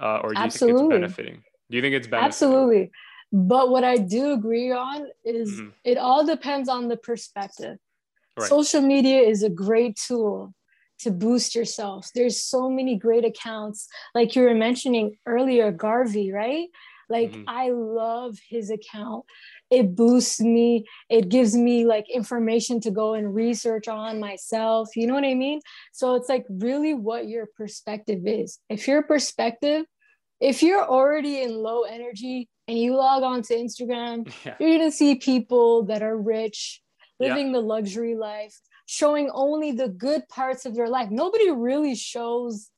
Speaker 1: uh, or do you Absolutely. think it's benefiting do you think it's benefiting
Speaker 2: Absolutely. But what I do agree on is mm-hmm. it all depends on the perspective. Right. Social media is a great tool to boost yourself. There's so many great accounts, like you were mentioning earlier, Gary Vee, right? Like mm-hmm. I love his account it boosts me. It gives me like information to go and research on myself. You know what i mean? So it's like really what your perspective is. If your perspective if you're already in low energy and you log on to instagram yeah. you're going to see people that are rich living yeah. the luxury life showing only the good parts of their life. Nobody really shows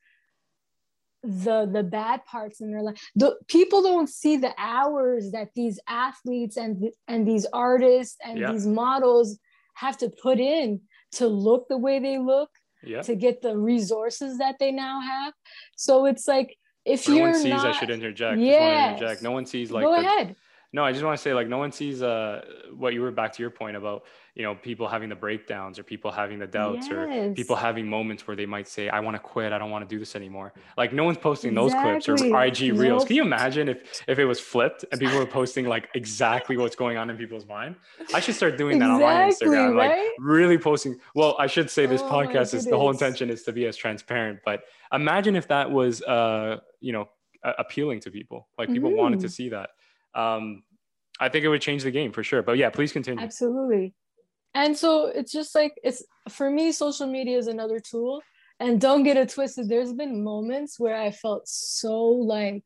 Speaker 2: the the bad parts in their life. The people don't see the hours that these athletes and and these artists and yeah. these models have to put in to look the way they look yeah. to get the resources that they now have. So it's like if
Speaker 1: no
Speaker 2: you're
Speaker 1: one sees
Speaker 2: not,
Speaker 1: i should interject interject no one sees like
Speaker 2: go
Speaker 1: the,
Speaker 2: ahead.
Speaker 1: No i just want to say like no one sees uh what you were back to your point about you know people having the breakdowns or people having the doubts yes. or people having moments where they might say i want to quit i don't want to do this anymore like no one's posting those clips or ig nope. reels can you imagine if if it was flipped and people were posting like exactly what's going on in people's mind i should start doing that exactly, on my instagram right? like really posting well i should say this oh podcast is the whole intention is to be as transparent but imagine if that was uh you know appealing to people like people mm-hmm. wanted to mm-hmm. see that um I think it would change the game for sure. But yeah, please continue.
Speaker 2: Absolutely and so it's just like it's for me social media is another tool. And don't get it twisted there's been moments where i felt so like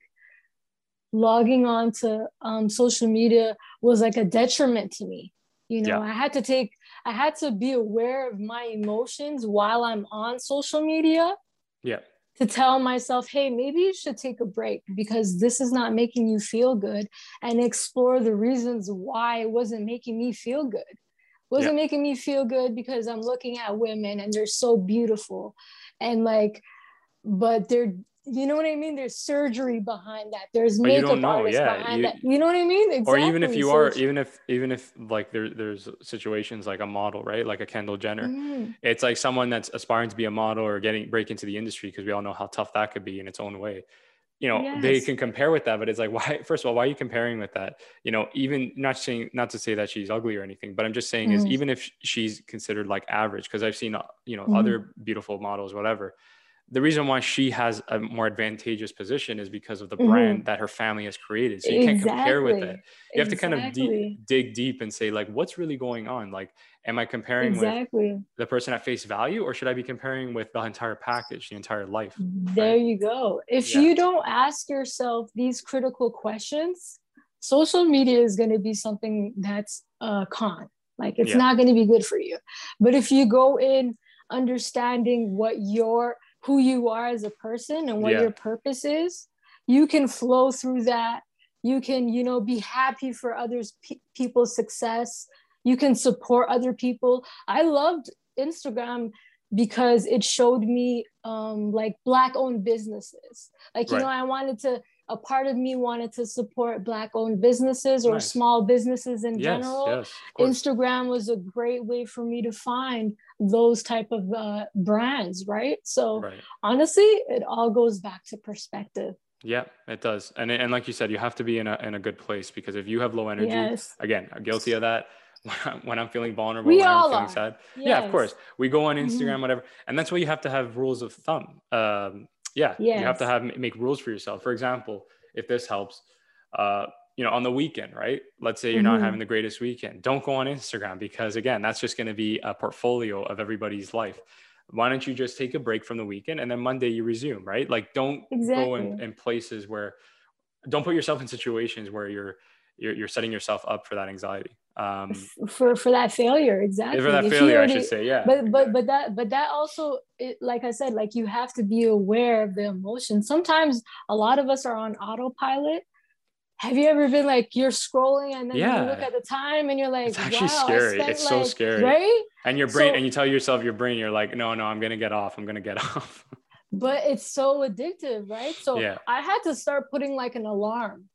Speaker 2: logging on to um, social media was like a detriment to me. You know yeah. i had to take i had to be aware of my emotions while i'm on social media
Speaker 1: yeah.
Speaker 2: to tell myself hey maybe you should take a break because this is not making you feel good and explore the reasons why it wasn't making me feel good wasn't yeah. making me feel good because I'm looking at women and they're so beautiful and like but they're you know what I mean? There's surgery behind that. There's but makeup artists yeah. behind you, that. You know what I mean?
Speaker 1: Exactly. Or even if you so are, even if even if like there, there's situations like a model, right? Like a Kendall Jenner. Mm. It's like someone that's aspiring to be a model or getting break into the industry because we all know how tough that could be in its own way you know yes. they can compare with that but it's like why first of all why are you comparing with that? You know even not saying not to say that she's ugly or anything but i'm just saying mm is even if she's considered like average because i've seen uh, you know mm other beautiful models whatever the reason why she has a more advantageous position is because of the mm-hmm. brand that her family has created. So you can't compare with it. You have to kind of de- dig deep and say, like, what's really going on? Like, am I comparing exactly. with the person at face value, or should I be comparing with the entire package, the entire life?
Speaker 2: There right? you go. If yeah. you don't ask yourself these critical questions, social media is going to be something that's a con. Like, it's yeah. not going to be good for you. But if you go in understanding what your who you are as a person and what yeah. your purpose is you can flow through that you can you know be happy for others pe- people's success you can support other people i loved instagram because it showed me um like black owned businesses like you right. know i wanted to a part of me wanted to support black owned businesses or nice. small businesses in yes, general yes, instagram was a great way for me to find those type of uh, brands right so right. honestly it all goes back to perspective
Speaker 1: yeah, it does. And and like you said, you have to be in a in a good place because if you have low energy, yes. again, I'm guilty of that. When I'm feeling vulnerable, we when all I'm feeling are. sad. Yes. Yeah, of course. We go on Instagram, mm-hmm. whatever. And that's why you have to have rules of thumb. Um, yeah, yes. you have to have make rules for yourself. For example, if this helps, uh, you know, on the weekend, right? Let's say you're mm-hmm. not having the greatest weekend. Don't go on Instagram because again, that's just going to be a portfolio of everybody's life why don't you just take a break from the weekend and then Monday you resume, right? Like don't exactly. go in, in, places where don't put yourself in situations where you're you're, you're setting yourself up for that anxiety. Um,
Speaker 2: for for that failure, exactly.
Speaker 1: For that if failure, already, I should say, yeah.
Speaker 2: But but but that but that also, it, like I said, like you have to be aware of the emotion. Sometimes a lot of us are on autopilot have you ever been like you're scrolling and then yeah. you look at the time and you're like
Speaker 1: it's actually
Speaker 2: wow,
Speaker 1: scary. it's
Speaker 2: like,
Speaker 1: so scary.
Speaker 2: Right?
Speaker 1: And your brain so, and you tell yourself your brain you're like no no i'm gonna get off. I'm gonna get off.
Speaker 2: But it's so addictive right? So yeah. i had to start putting like an alarm.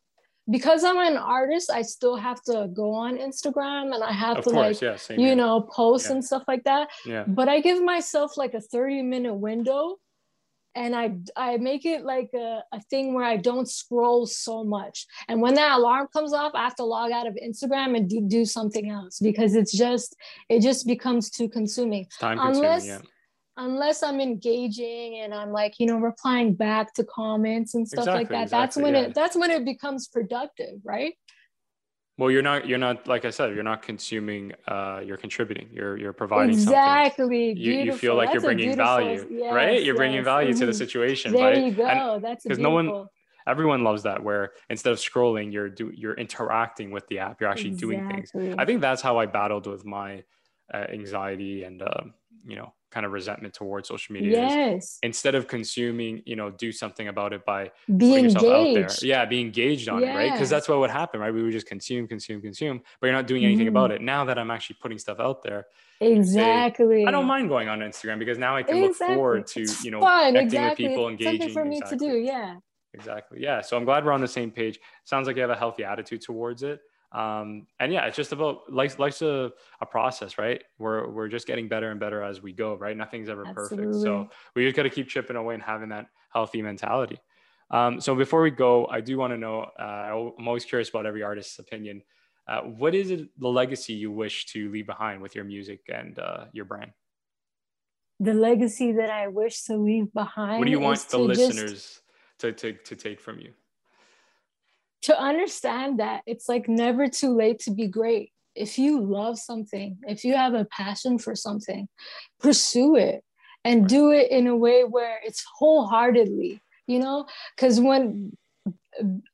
Speaker 2: Because i'm an artist i still have to go on instagram and i have of to course, like yeah, you here. know post and stuff like that.
Speaker 1: Yeah.
Speaker 2: but i give myself like a 30 minute window and I I make it like a, a thing where I don't scroll so much. And when that alarm comes off, I have to log out of Instagram and do, do something else because it's just it just becomes too consuming.
Speaker 1: It's time consuming, unless, yeah.
Speaker 2: Unless I'm engaging and I'm like, you know, replying back to comments and stuff exactly, like that. Exactly, that's when yeah. it that's when it becomes productive, right?
Speaker 1: Well you're not you're not like i said you're not consuming uh you're contributing you're you're providing
Speaker 2: exactly
Speaker 1: something. You, you feel like That's you're bringing value yes, right you're yes. bringing value mm-hmm. to the mm-hmm. situation
Speaker 2: there
Speaker 1: right?
Speaker 2: you go and, That's because no one
Speaker 1: everyone loves that where instead of scrolling you're do you're interacting with the app you're actually exactly. doing things i think that's how i battled with my uh, anxiety and uh, you know kind of resentment towards social media
Speaker 2: yes.
Speaker 1: instead of consuming you know do something about it by
Speaker 2: being engaged. out there.
Speaker 1: yeah be engaged on it right? Because that's what would happen right? We would just consume consume consume but you're not doing anything mm. about it. Now that i'm actually putting stuff out there
Speaker 2: exactly.
Speaker 1: Say, i don't mind going on instagram because now i can exactly. look forward to you know Fun, connecting exactly. with people engaging
Speaker 2: something for me exactly. to do yeah.
Speaker 1: Exactly. Yeah so i'm glad we're on the same page. Sounds like you have a healthy attitude towards it um, and yeah, it's just about life's life's a, a process, right? We're we're just getting better and better as we go, right? Nothing's ever Absolutely. perfect, so we just got to keep chipping away and having that healthy mentality. Um, so before we go, I do want to know. Uh, I'm always curious about every artist's opinion. Uh, what is it, the legacy you wish to leave behind with your music and uh, your brand?
Speaker 2: The legacy that I wish to leave behind.
Speaker 1: What do you want the listeners just... to, to to take from you?
Speaker 2: To understand that it's like never too late to be great. If you love something, if you have a passion for something, pursue it and do it in a way where it's wholeheartedly, you know? Because when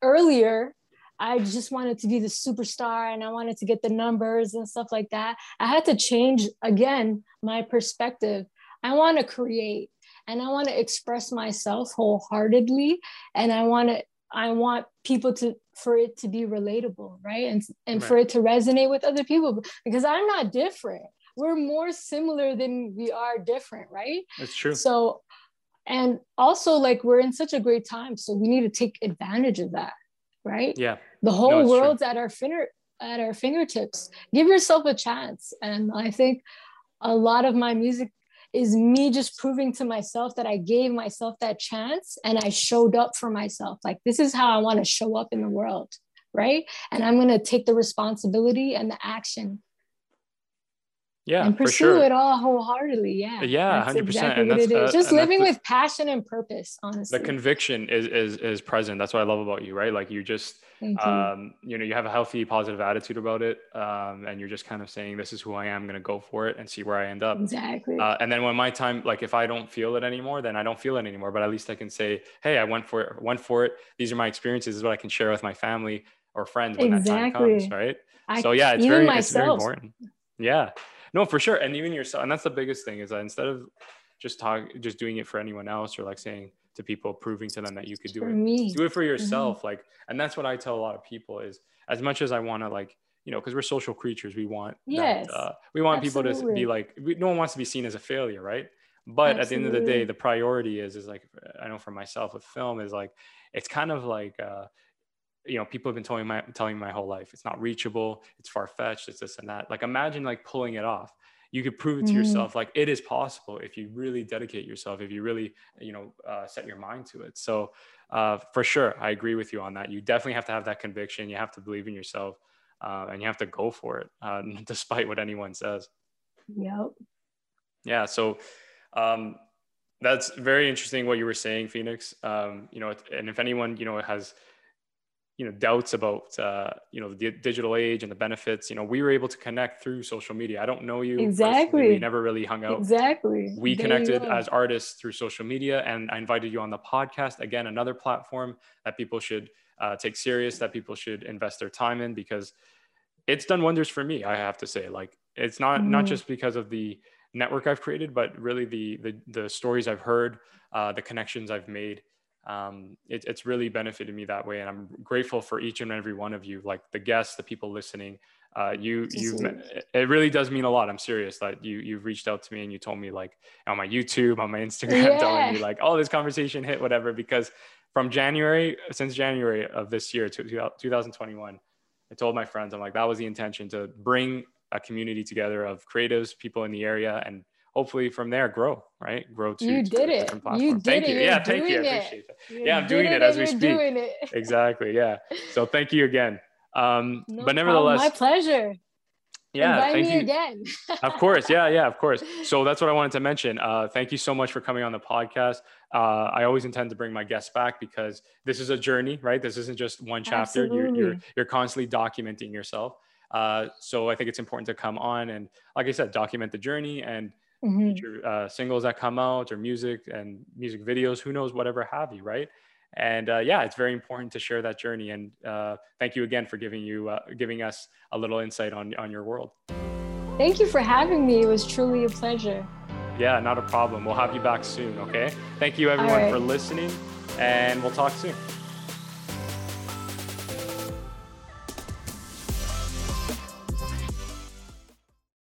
Speaker 2: earlier, I just wanted to be the superstar and I wanted to get the numbers and stuff like that. I had to change again my perspective. I want to create and I want to express myself wholeheartedly and I want to I want people to for it to be relatable, right? And and right. for it to resonate with other people because I'm not different. We're more similar than we are different, right?
Speaker 1: That's true.
Speaker 2: So and also like we're in such a great time, so we need to take advantage of that, right?
Speaker 1: Yeah.
Speaker 2: The whole no, world's true. at our finger at our fingertips. Give yourself a chance. And I think a lot of my music is me just proving to myself that I gave myself that chance and I showed up for myself. Like, this is how I want to show up in the world. Right. And I'm going to take the responsibility and the action
Speaker 1: yeah
Speaker 2: and pursue
Speaker 1: sure.
Speaker 2: it all wholeheartedly yeah.
Speaker 1: Yeah 100% exactly
Speaker 2: what it is. Uh, just living with passion and purpose honestly.
Speaker 1: the conviction is is is present. That's what i love about you right? Like you just you. um you know you have a healthy positive attitude about it um and you're just kind of saying this is who i am going to go for it and see where i end up.
Speaker 2: Exactly.
Speaker 1: Uh, and then when my time like if i don't feel it anymore then i don't feel it anymore but at least i can say hey i went for it went for it. These are my experiences. This is what i can share with my family or friends when exactly. that time comes right? I, so yeah it's very myself. it's very important. Yeah no for sure and even yourself and that's the biggest thing is that instead of just talk just doing it for anyone else or like saying to people proving to them that you could do
Speaker 2: for
Speaker 1: it
Speaker 2: me.
Speaker 1: do it for yourself mm-hmm. like and that's what i tell a lot of people is as much as i want to like you know because we're social creatures we want
Speaker 2: yes
Speaker 1: that, uh, we want Absolutely. people to be like we, no one wants to be seen as a failure right but Absolutely. at the end of the day the priority is is like i know for myself with film is like it's kind of like uh you know people have been telling my telling me my whole life it's not reachable it's far-fetched it's this and that. Like imagine like pulling it off. You could prove it to mm-hmm. yourself like it is possible if you really dedicate yourself if you really you know uh, set your mind to it. So uh, for sure i agree with you on that. You definitely have to have that conviction you have to believe in yourself uh, and you have to go for it uh, despite what anyone says.
Speaker 2: Yep
Speaker 1: yeah so um, that's very interesting what you were saying phoenix. Um, you know and if anyone you know has you know doubts about uh, you know the digital age and the benefits you know we were able to connect through social media. I don't know you
Speaker 2: exactly
Speaker 1: we never really hung out.
Speaker 2: Exactly.
Speaker 1: We there connected as artists through social media and i invited you on the podcast again another platform that people should uh, take serious that people should invest their time in because it's done wonders for me i have to say. Like it's not mm. not just because of the network i've created but really the the, the stories i've heard uh, the connections i've made um, it, it's really benefited me that way and i'm grateful for each and every one of you like the guests the people listening. Uh, you you it really does mean a lot. I'm serious that you you've reached out to me and you told me like on my youtube on my instagram yeah. telling me like oh this conversation hit whatever because from january since january of this year to 2021 i told my friends i'm like that was the intention to bring a community together of creatives people in the area and hopefully from there grow right? Grow to
Speaker 2: you did it. you did
Speaker 1: thank
Speaker 2: it.
Speaker 1: you You're yeah thank you. I appreciate that. You yeah i'm doing it, it as we speak. exactly yeah. So thank you again. Um no but nevertheless
Speaker 2: problem. my pleasure.
Speaker 1: Yeah
Speaker 2: Invite
Speaker 1: thank
Speaker 2: me
Speaker 1: you.
Speaker 2: again.
Speaker 1: Of course. Yeah yeah of course. So that's what i wanted to mention. Uh, thank you so much for coming on the podcast. Uh, i always intend to bring my guests back because this is a journey right? This isn't just one chapter. You're, you're, you're constantly documenting yourself. Uh, so i think it's important to come on and like i said document the journey and mm-hmm. future uh, singles that come out or music and music videos, who knows, whatever have you, right? And uh, yeah, it's very important to share that journey. And uh, thank you again for giving you uh, giving us a little insight on on your world.
Speaker 2: Thank you for having me. It was truly a pleasure.
Speaker 1: Yeah, not a problem. We'll have you back soon. Okay. Thank you everyone right. for listening, and we'll talk soon.